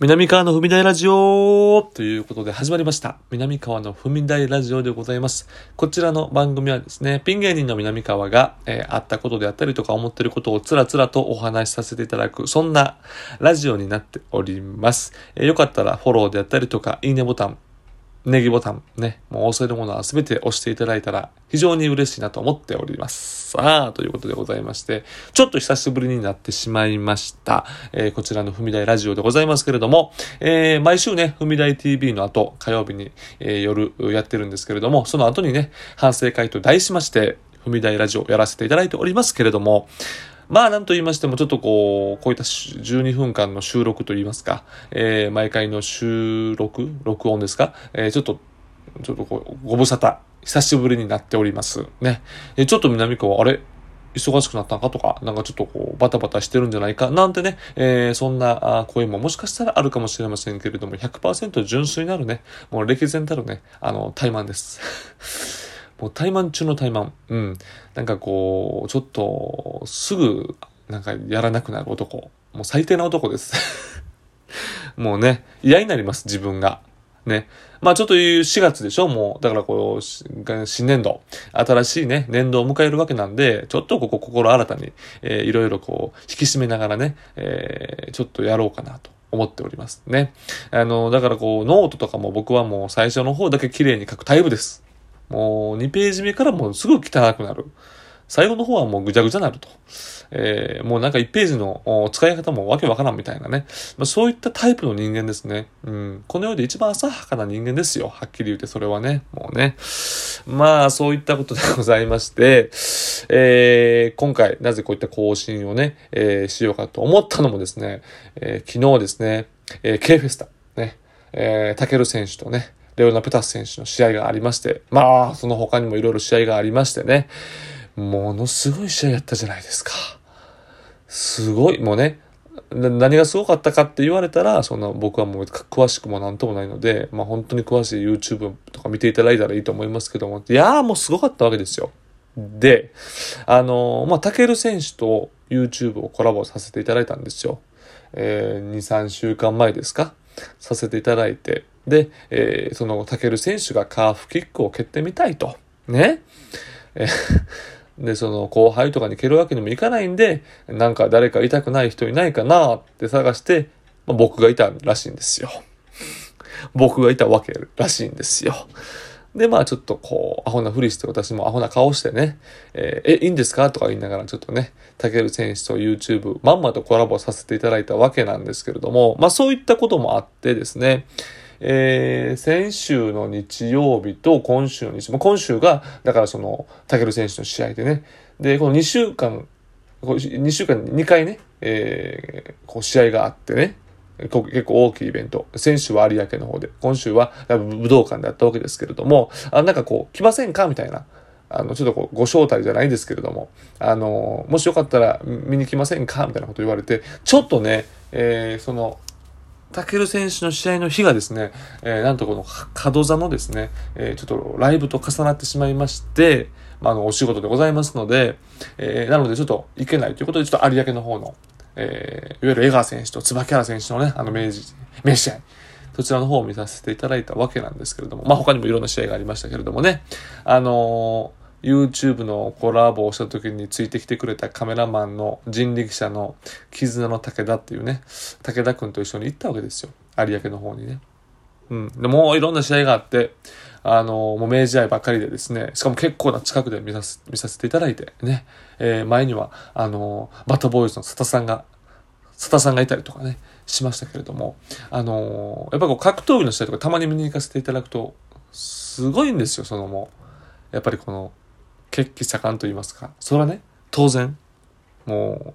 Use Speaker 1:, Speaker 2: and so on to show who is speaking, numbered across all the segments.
Speaker 1: 南川の踏み台ラジオということで始まりました。南川の踏み台ラジオでございます。こちらの番組はですね、ピン芸人の南川が、えーあったことであったりとか思ってることをつらつらとお話しさせていただく、そんなラジオになっております。えーよかったらフォローであったりとか、いいねボタン、ネギボタンね、もう押せるものは全て押していただいたら非常に嬉しいなと思っております。さあ、ということでございまして、ちょっと久しぶりになってしまいました。えーこちらの踏み台ラジオでございますけれども、えー毎週ね、踏み台 TV の後、火曜日に、えー夜やってるんですけれども、その後にね、反省会と題しまして、踏み台ラジオをやらせていただいておりますけれども、まあ、なんと言いましても、ちょっとこう、こういった12分間の収録といいますか、えー毎回の収録録音ですかえーちょっと、ちょっとこう、ご無沙汰、久しぶりになっております。ね。えーちょっと南川、あれ？忙しくなったんかとか、なんかちょっとこう、バタバタしてるんじゃないか、なんてね、えーそんな声ももしかしたらあるかもしれませんけれども、100%純粋なるね、もう歴然たるね、あの、怠慢です。もう怠慢中の怠慢。うん。なんかこう、ちょっと、すぐ、なんかやらなくなる男。もう最低な男です。もうね、嫌になります、自分が。ね。まあちょっという4月でしょもう、だからこう、新年度、新しいね、年度を迎えるわけなんで、ちょっとここ心新たに、えーいろいろこう、引き締めながらね、えーちょっとやろうかなと。思っておりますね。あの、だからこう、ノートとかも僕はもう最初の方だけ綺麗に書くタイプです。もう2ページ目からもうすぐ汚くなる。最後の方はもうぐちゃぐちゃになると。えーもうなんか1ページの使い方もわけわからんみたいなね。まあ、そういったタイプの人間ですね。うん。この世で一番浅はかな人間ですよ。はっきり言ってそれはね。もうね。まあ、そういったことでございまして、えー今回なぜこういった更新をね、えーしようかと思ったのもですね、えー昨日ですね、えー K フェスタ、ね、えータケル選手とね、レオナ・ペタス選手の試合がありまして、まあ、その他にもいろいろ試合がありましてね、ものすごい試合やったじゃないですか。すごい、もうね、な何がすごかったかって言われたら、そんな僕はもう詳しくもなんともないので、まあ本当に詳しい YouTube とか見ていただいたらいいと思いますけども、いやーもうすごかったわけですよ。で、あのーまあ、タケル選手と YouTube をコラボさせていただいたんですよ。えー、2、3週間前ですか？させていただいて。で、えーそのたける選手がカーフキックを蹴ってみたいと。ね。えー で、その後輩とかに蹴るわけにもいかないんで、なんか誰か痛くない人いないかなって探して、まあ、僕がいたらしいんですよ。僕がいたわけらしいんですよ。で、まあちょっとこう、アホなふりして私もアホな顔してね、えーえ、いいんですか？とか言いながらちょっとね、タケル選手と YouTube まんまとコラボさせていただいたわけなんですけれども、まあそういったこともあってですね、えー先週の日曜日と今週の日、まあ、今週が、だからその、タケル選手の試合でね、で、この2週間、2週間に2回ね、えーこう試合があってね、結構大きいイベント。先週は有明の方で、今週は武道館であったわけですけれども、あなんかこう、来ませんか？みたいな。あの、ちょっとこう、ご招待じゃないんですけれども、あの、もしよかったら見に来ませんか？みたいなこと言われて、ちょっとね、えーその、タケル選手の試合の日がですね、えーなんとこの角座のですね、えーちょっとライブと重なってしまいまして、まあ、あの、お仕事でございますので、えーなのでちょっと行けないということで、ちょっと有明の方の、えーいわゆる江川選手と椿原選手のね、あの明治、名試合、そちらの方を見させていただいたわけなんですけれども、まあ他にもいろんな試合がありましたけれどもね、あのー YouTube のコラボをした時についてきてくれたカメラマンの人力車の絆の武田っていうね、武田くんと一緒に行ったわけですよ。有明の方にね。うん。でもういろんな試合があって、あのもう明治愛ばっかりでですね、しかも結構な近くで見させ見させていただいてね、えー前には、あのバッタボーイズの佐田さんが、佐田さんがいたりとかね、しましたけれども、あのやっぱこう格闘技の試合とかたまに見に行かせていただくと、すごいんですよ、そのもう、やっぱりこの、血気盛んと言いますか、それはね、当然、もう、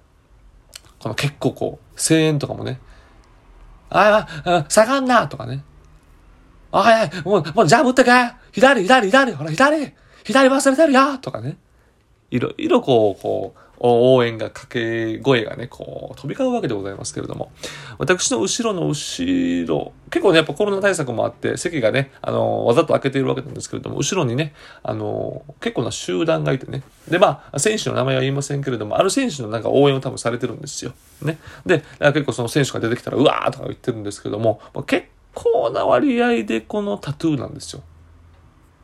Speaker 1: この結構こう、声援とかもね、ああ、あ盛んな！とかね、あはいはい、もう、もうジャブ打ってけ左、左、左、ほら、左左忘れてるよとかね。いろいろこう、こう、応援が掛け声がね、こう、飛び交うわけでございますけれども、私の後ろの後ろ、結構ね、やっぱコロナ対策もあって、席がね、あの、わざと開けているわけなんですけれども、後ろにね、あの、結構な集団がいてね、で、まあ、選手の名前は言いませんけれども、ある選手のなんか応援を多分されてるんですよ。ね。で、結構その選手が出てきたら、うわーとか言ってるんですけども、結構な割合でこのタトゥーなんですよ。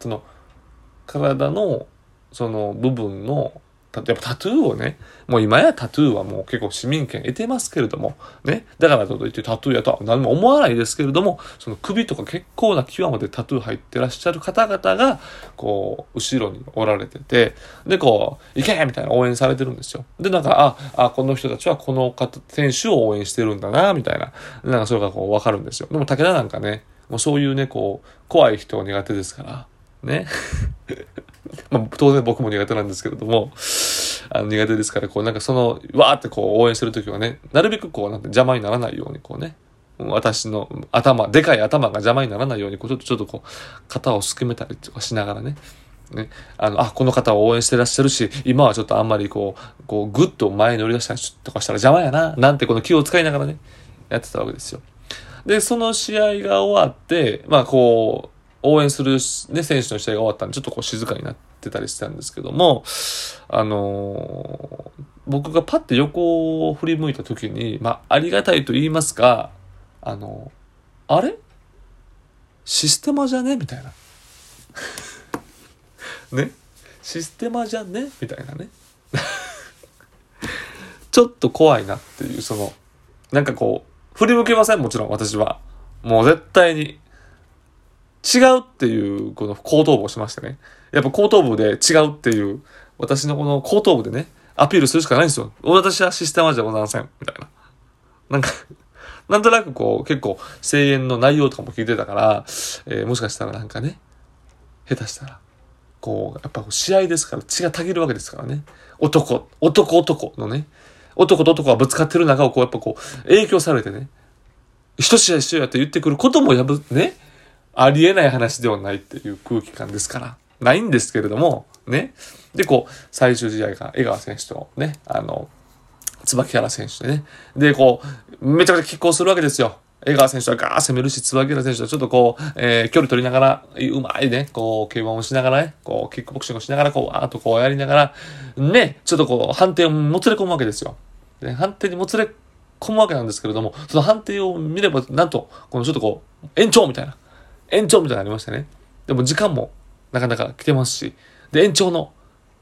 Speaker 1: その、体の、その部分のやっぱタトゥーをね、もう今やタトゥーはもう結構市民権得てますけれども、ね。だからといってタトゥーやとは何も思わないですけれども、その首とか結構な際までタトゥー入ってらっしゃる方々が、こう、後ろにおられてて、で、こう、行けみたいな応援されてるんですよ。で、なんか、あ、あ、この人たちはこの方、選手を応援してるんだな、みたいな。なんかそれがこう、わかるんですよ。でも武田なんかね、もうそういうね、こう、怖い人が苦手ですから、ね。まあ、当然僕も苦手なんですけれども、あの苦手ですから、こうなんかその、わーってこう応援してるときはね、なるべくこうなんて邪魔にならないようにこうね、私の頭、でかい頭が邪魔にならないように、こうちょっとちょっとこう、肩をすくめたりとかしながらね、ね、あの、あ、この方を応援してらっしゃるし、今はちょっとあんまりこう、こう、ぐっと前に乗り出したりとかしたら邪魔やな、なんてこの気を使いながらね、やってたわけですよ。で、その試合が終わって、まあこう、応援する、ね、選手の試合が終わったんで、ちょっとこう静かになってたりしたんですけども、あのー、僕がパッて横を振り向いた時に、まあ、ありがたいと言いますか、あのー、あれ？システマじゃね？みたいな。ね？システマじゃね？みたいなね。ちょっと怖いなっていう、その、なんかこう、振り向けません？もちろん私は。もう絶対に。違うっていうこの後頭部をしましてね。やっぱ後頭部で違うっていう、私のこの後頭部でね、アピールするしかないんですよ。私はシステマじゃございません。みたいな。なんか なんとなくこう、結構声援の内容とかも聞いてたから、えー、もしかしたらなんかね、下手したら、こう、やっぱ試合ですから血がたぎるわけですからね。男、男男のね、男と男がぶつかってる中をこう、やっぱこう、影響されてね、一試合一緒やって言ってくることもやぶ、ね、ありえない話ではないっていう空気感ですから。ないんですけれども、ね。で、こう、最終試合が江川選手とね、あの、椿原選手でね。で、こう、めちゃくちゃ拮抗するわけですよ。江川選手はガー攻めるし、椿原選手はちょっとこう、えー、距離取りながら、うまいね、こう、競馬をしながらね、こう、キックボクシングをしながら、こう、わーっとこうやりながら、ね、ちょっとこう、判定をもつれ込むわけですよ。で、判定にもつれ込むわけなんですけれども、その判定を見れば、なんと、このちょっとこう、延長みたいな。延長みたいになりましたね。でも時間もなかなか来てますし、で、延長の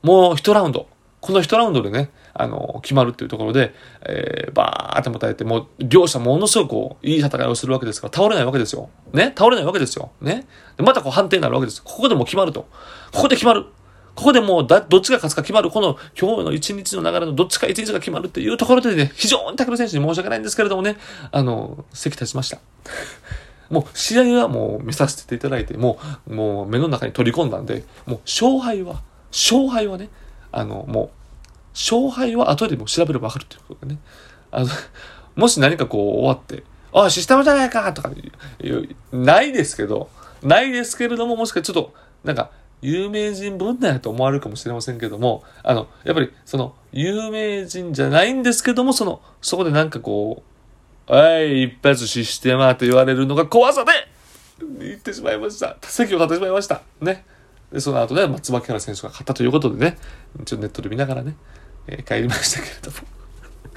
Speaker 1: もう一ラウンド、この一ラウンドでね、あの、決まるっていうところで、えー、バーって持たれて、もう、両者ものすごくこう、いい戦いをするわけですから、倒れないわけですよ。ね？倒れないわけですよ。ね？で、またこう判定になるわけです。ここでも決まると。ここで決まる。ここでもうだ、どっちが勝つか決まる、この今日の一日の流れのどっちか一日が決まるっていうところでね、非常にタクル選手に申し訳ないんですけれどもね、あの、席立ちました。もう試合はもう見させていただいて、もう、もう目の中に取り込んだんで、もう勝敗は、勝敗はね、あの、もう、勝敗は後でも調べればわかるっていうことでね。あの、もし何かこう終わって、ああ、システムじゃないかとかないですけど、ないですけれども、もしかちょっと、なんか、有名人分だよと思われるかもしれませんけども、あの、やっぱり、その、有名人じゃないんですけども、その、そこでなんかこう、はい、一発システマと言われるのが怖さで言ってしまいました。席を立ってしまいました。ね。で、その後ね、まあ、椿原選手が勝ったということでね、ちょっとネットで見ながらね、えー、帰りましたけれども。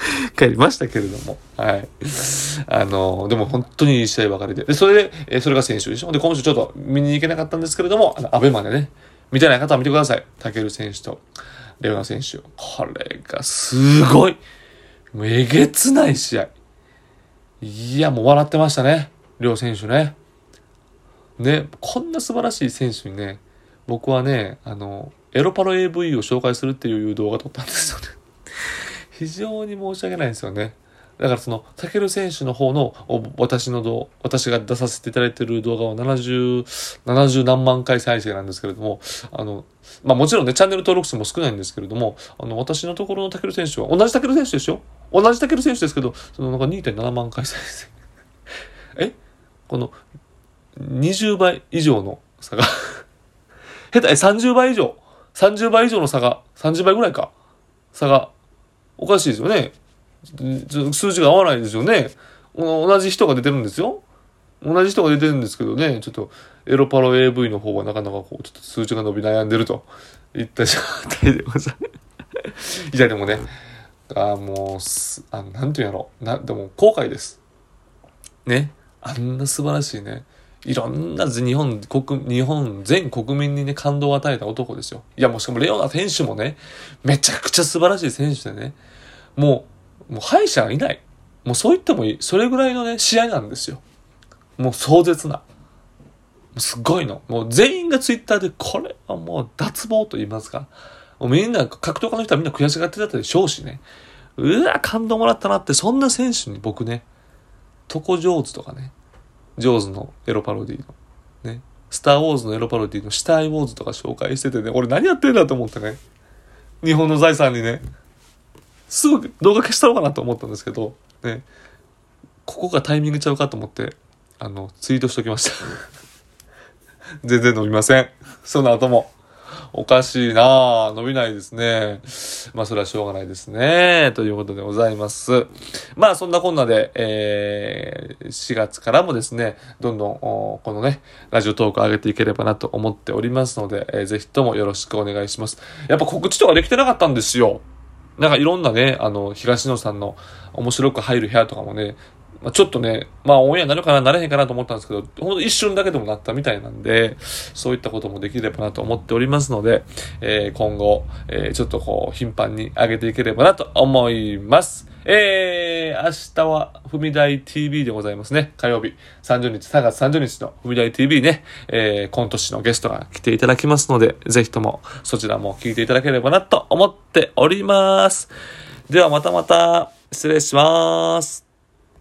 Speaker 1: 帰りましたけれども。はい。あの、でも本当にいい試合ばかりで。で、それで、えー、それが先週でしょ？で、今週ちょっと見に行けなかったんですけれども、あの、アベマでね、見てない方は見てください。タケル選手と、レオナ選手。これがすごい。もうえげつない試合。いや、もう笑ってましたね。両選手ね。ね、こんな素晴らしい選手にね、僕はね、あの、エロパロ AV を紹介するっていう動画撮ったんですよね。非常に申し訳ないんですよね。だからその、タケル選手の方の、私の動、私が出させていただいている動画は70、70何万回再生なんですけれども、あの、まあもちろんね、チャンネル登録数も少ないんですけれども、あの、私のところのタケル選手は、同じタケル選手ですよ。同じタケル選手ですけど、そのなんか2.7万回再生。え？この、20倍以上の差が下手、え、30倍以上。30倍以上の差が、30倍ぐらいか。差が、おかしいですよね。数字が合わないですよね。同じ人が出てるんですよ。同じ人が出てるんですけどね、ちょっとエロパロ AV の方はなかなかこう、ちょっと数字が伸び悩んでるといった状態でございます。いやでもね、あもう、あなんていうんやろ。な、でも後悔です。ね。あんな素晴らしいね。いろんな日本国、日本全国民にね、感動を与えた男ですよ。いや、もうしかもレオナ選手もね、めちゃくちゃ素晴らしい選手でね、もう、もう敗者がいない。もうそう言ってもいい。それぐらいのね、試合なんですよ。もう壮絶な。すっごいの。もう全員がツイッターで、これはもう脱帽と言いますか。もうみんな、格闘家の人はみんな悔しがってたでしょうしね。うわ、感動もらったなって、そんな選手に僕ね、トコジョーズとかね、ジョーズのエロパロディの、ね、スターウォーズのエロパロディのシターウォーズとか紹介しててね、俺何やってんだと思ってね、日本の財産にね、すぐ動画消したのかなと思ったんですけど、ね、ここがタイミングちゃうかと思って、あの、ツイートしときました 全然伸びません。その後も。おかしいなぁ伸びないですね。まあ、それはしょうがないですね。ということでございます。まあ、そんなこんなで、えー、4月からもですね、どんどん、このね、ラジオトーク上げていければなと思っておりますので、えー、ぜひともよろしくお願いします。やっぱ告知とかできてなかったんですよ。なんかいろんなね、あの、東野さんの面白く入る部屋とかもね、まあ、ちょっとね、まあオンエアになるかな、なれへんかなと思ったんですけど、ほんと一瞬だけでもなったみたいなんで、そういったこともできればなと思っておりますので、えー、今後、えー、ちょっとこう、頻繁に上げていければなと思います。えー、明日は、踏み台 TV でございますね。火曜日、30日、3月30日の踏み台 TV ね、えー、今年のゲストが来ていただきますので、ぜひともそちらも聞いていただければなと思っております。ではまたまた、失礼します。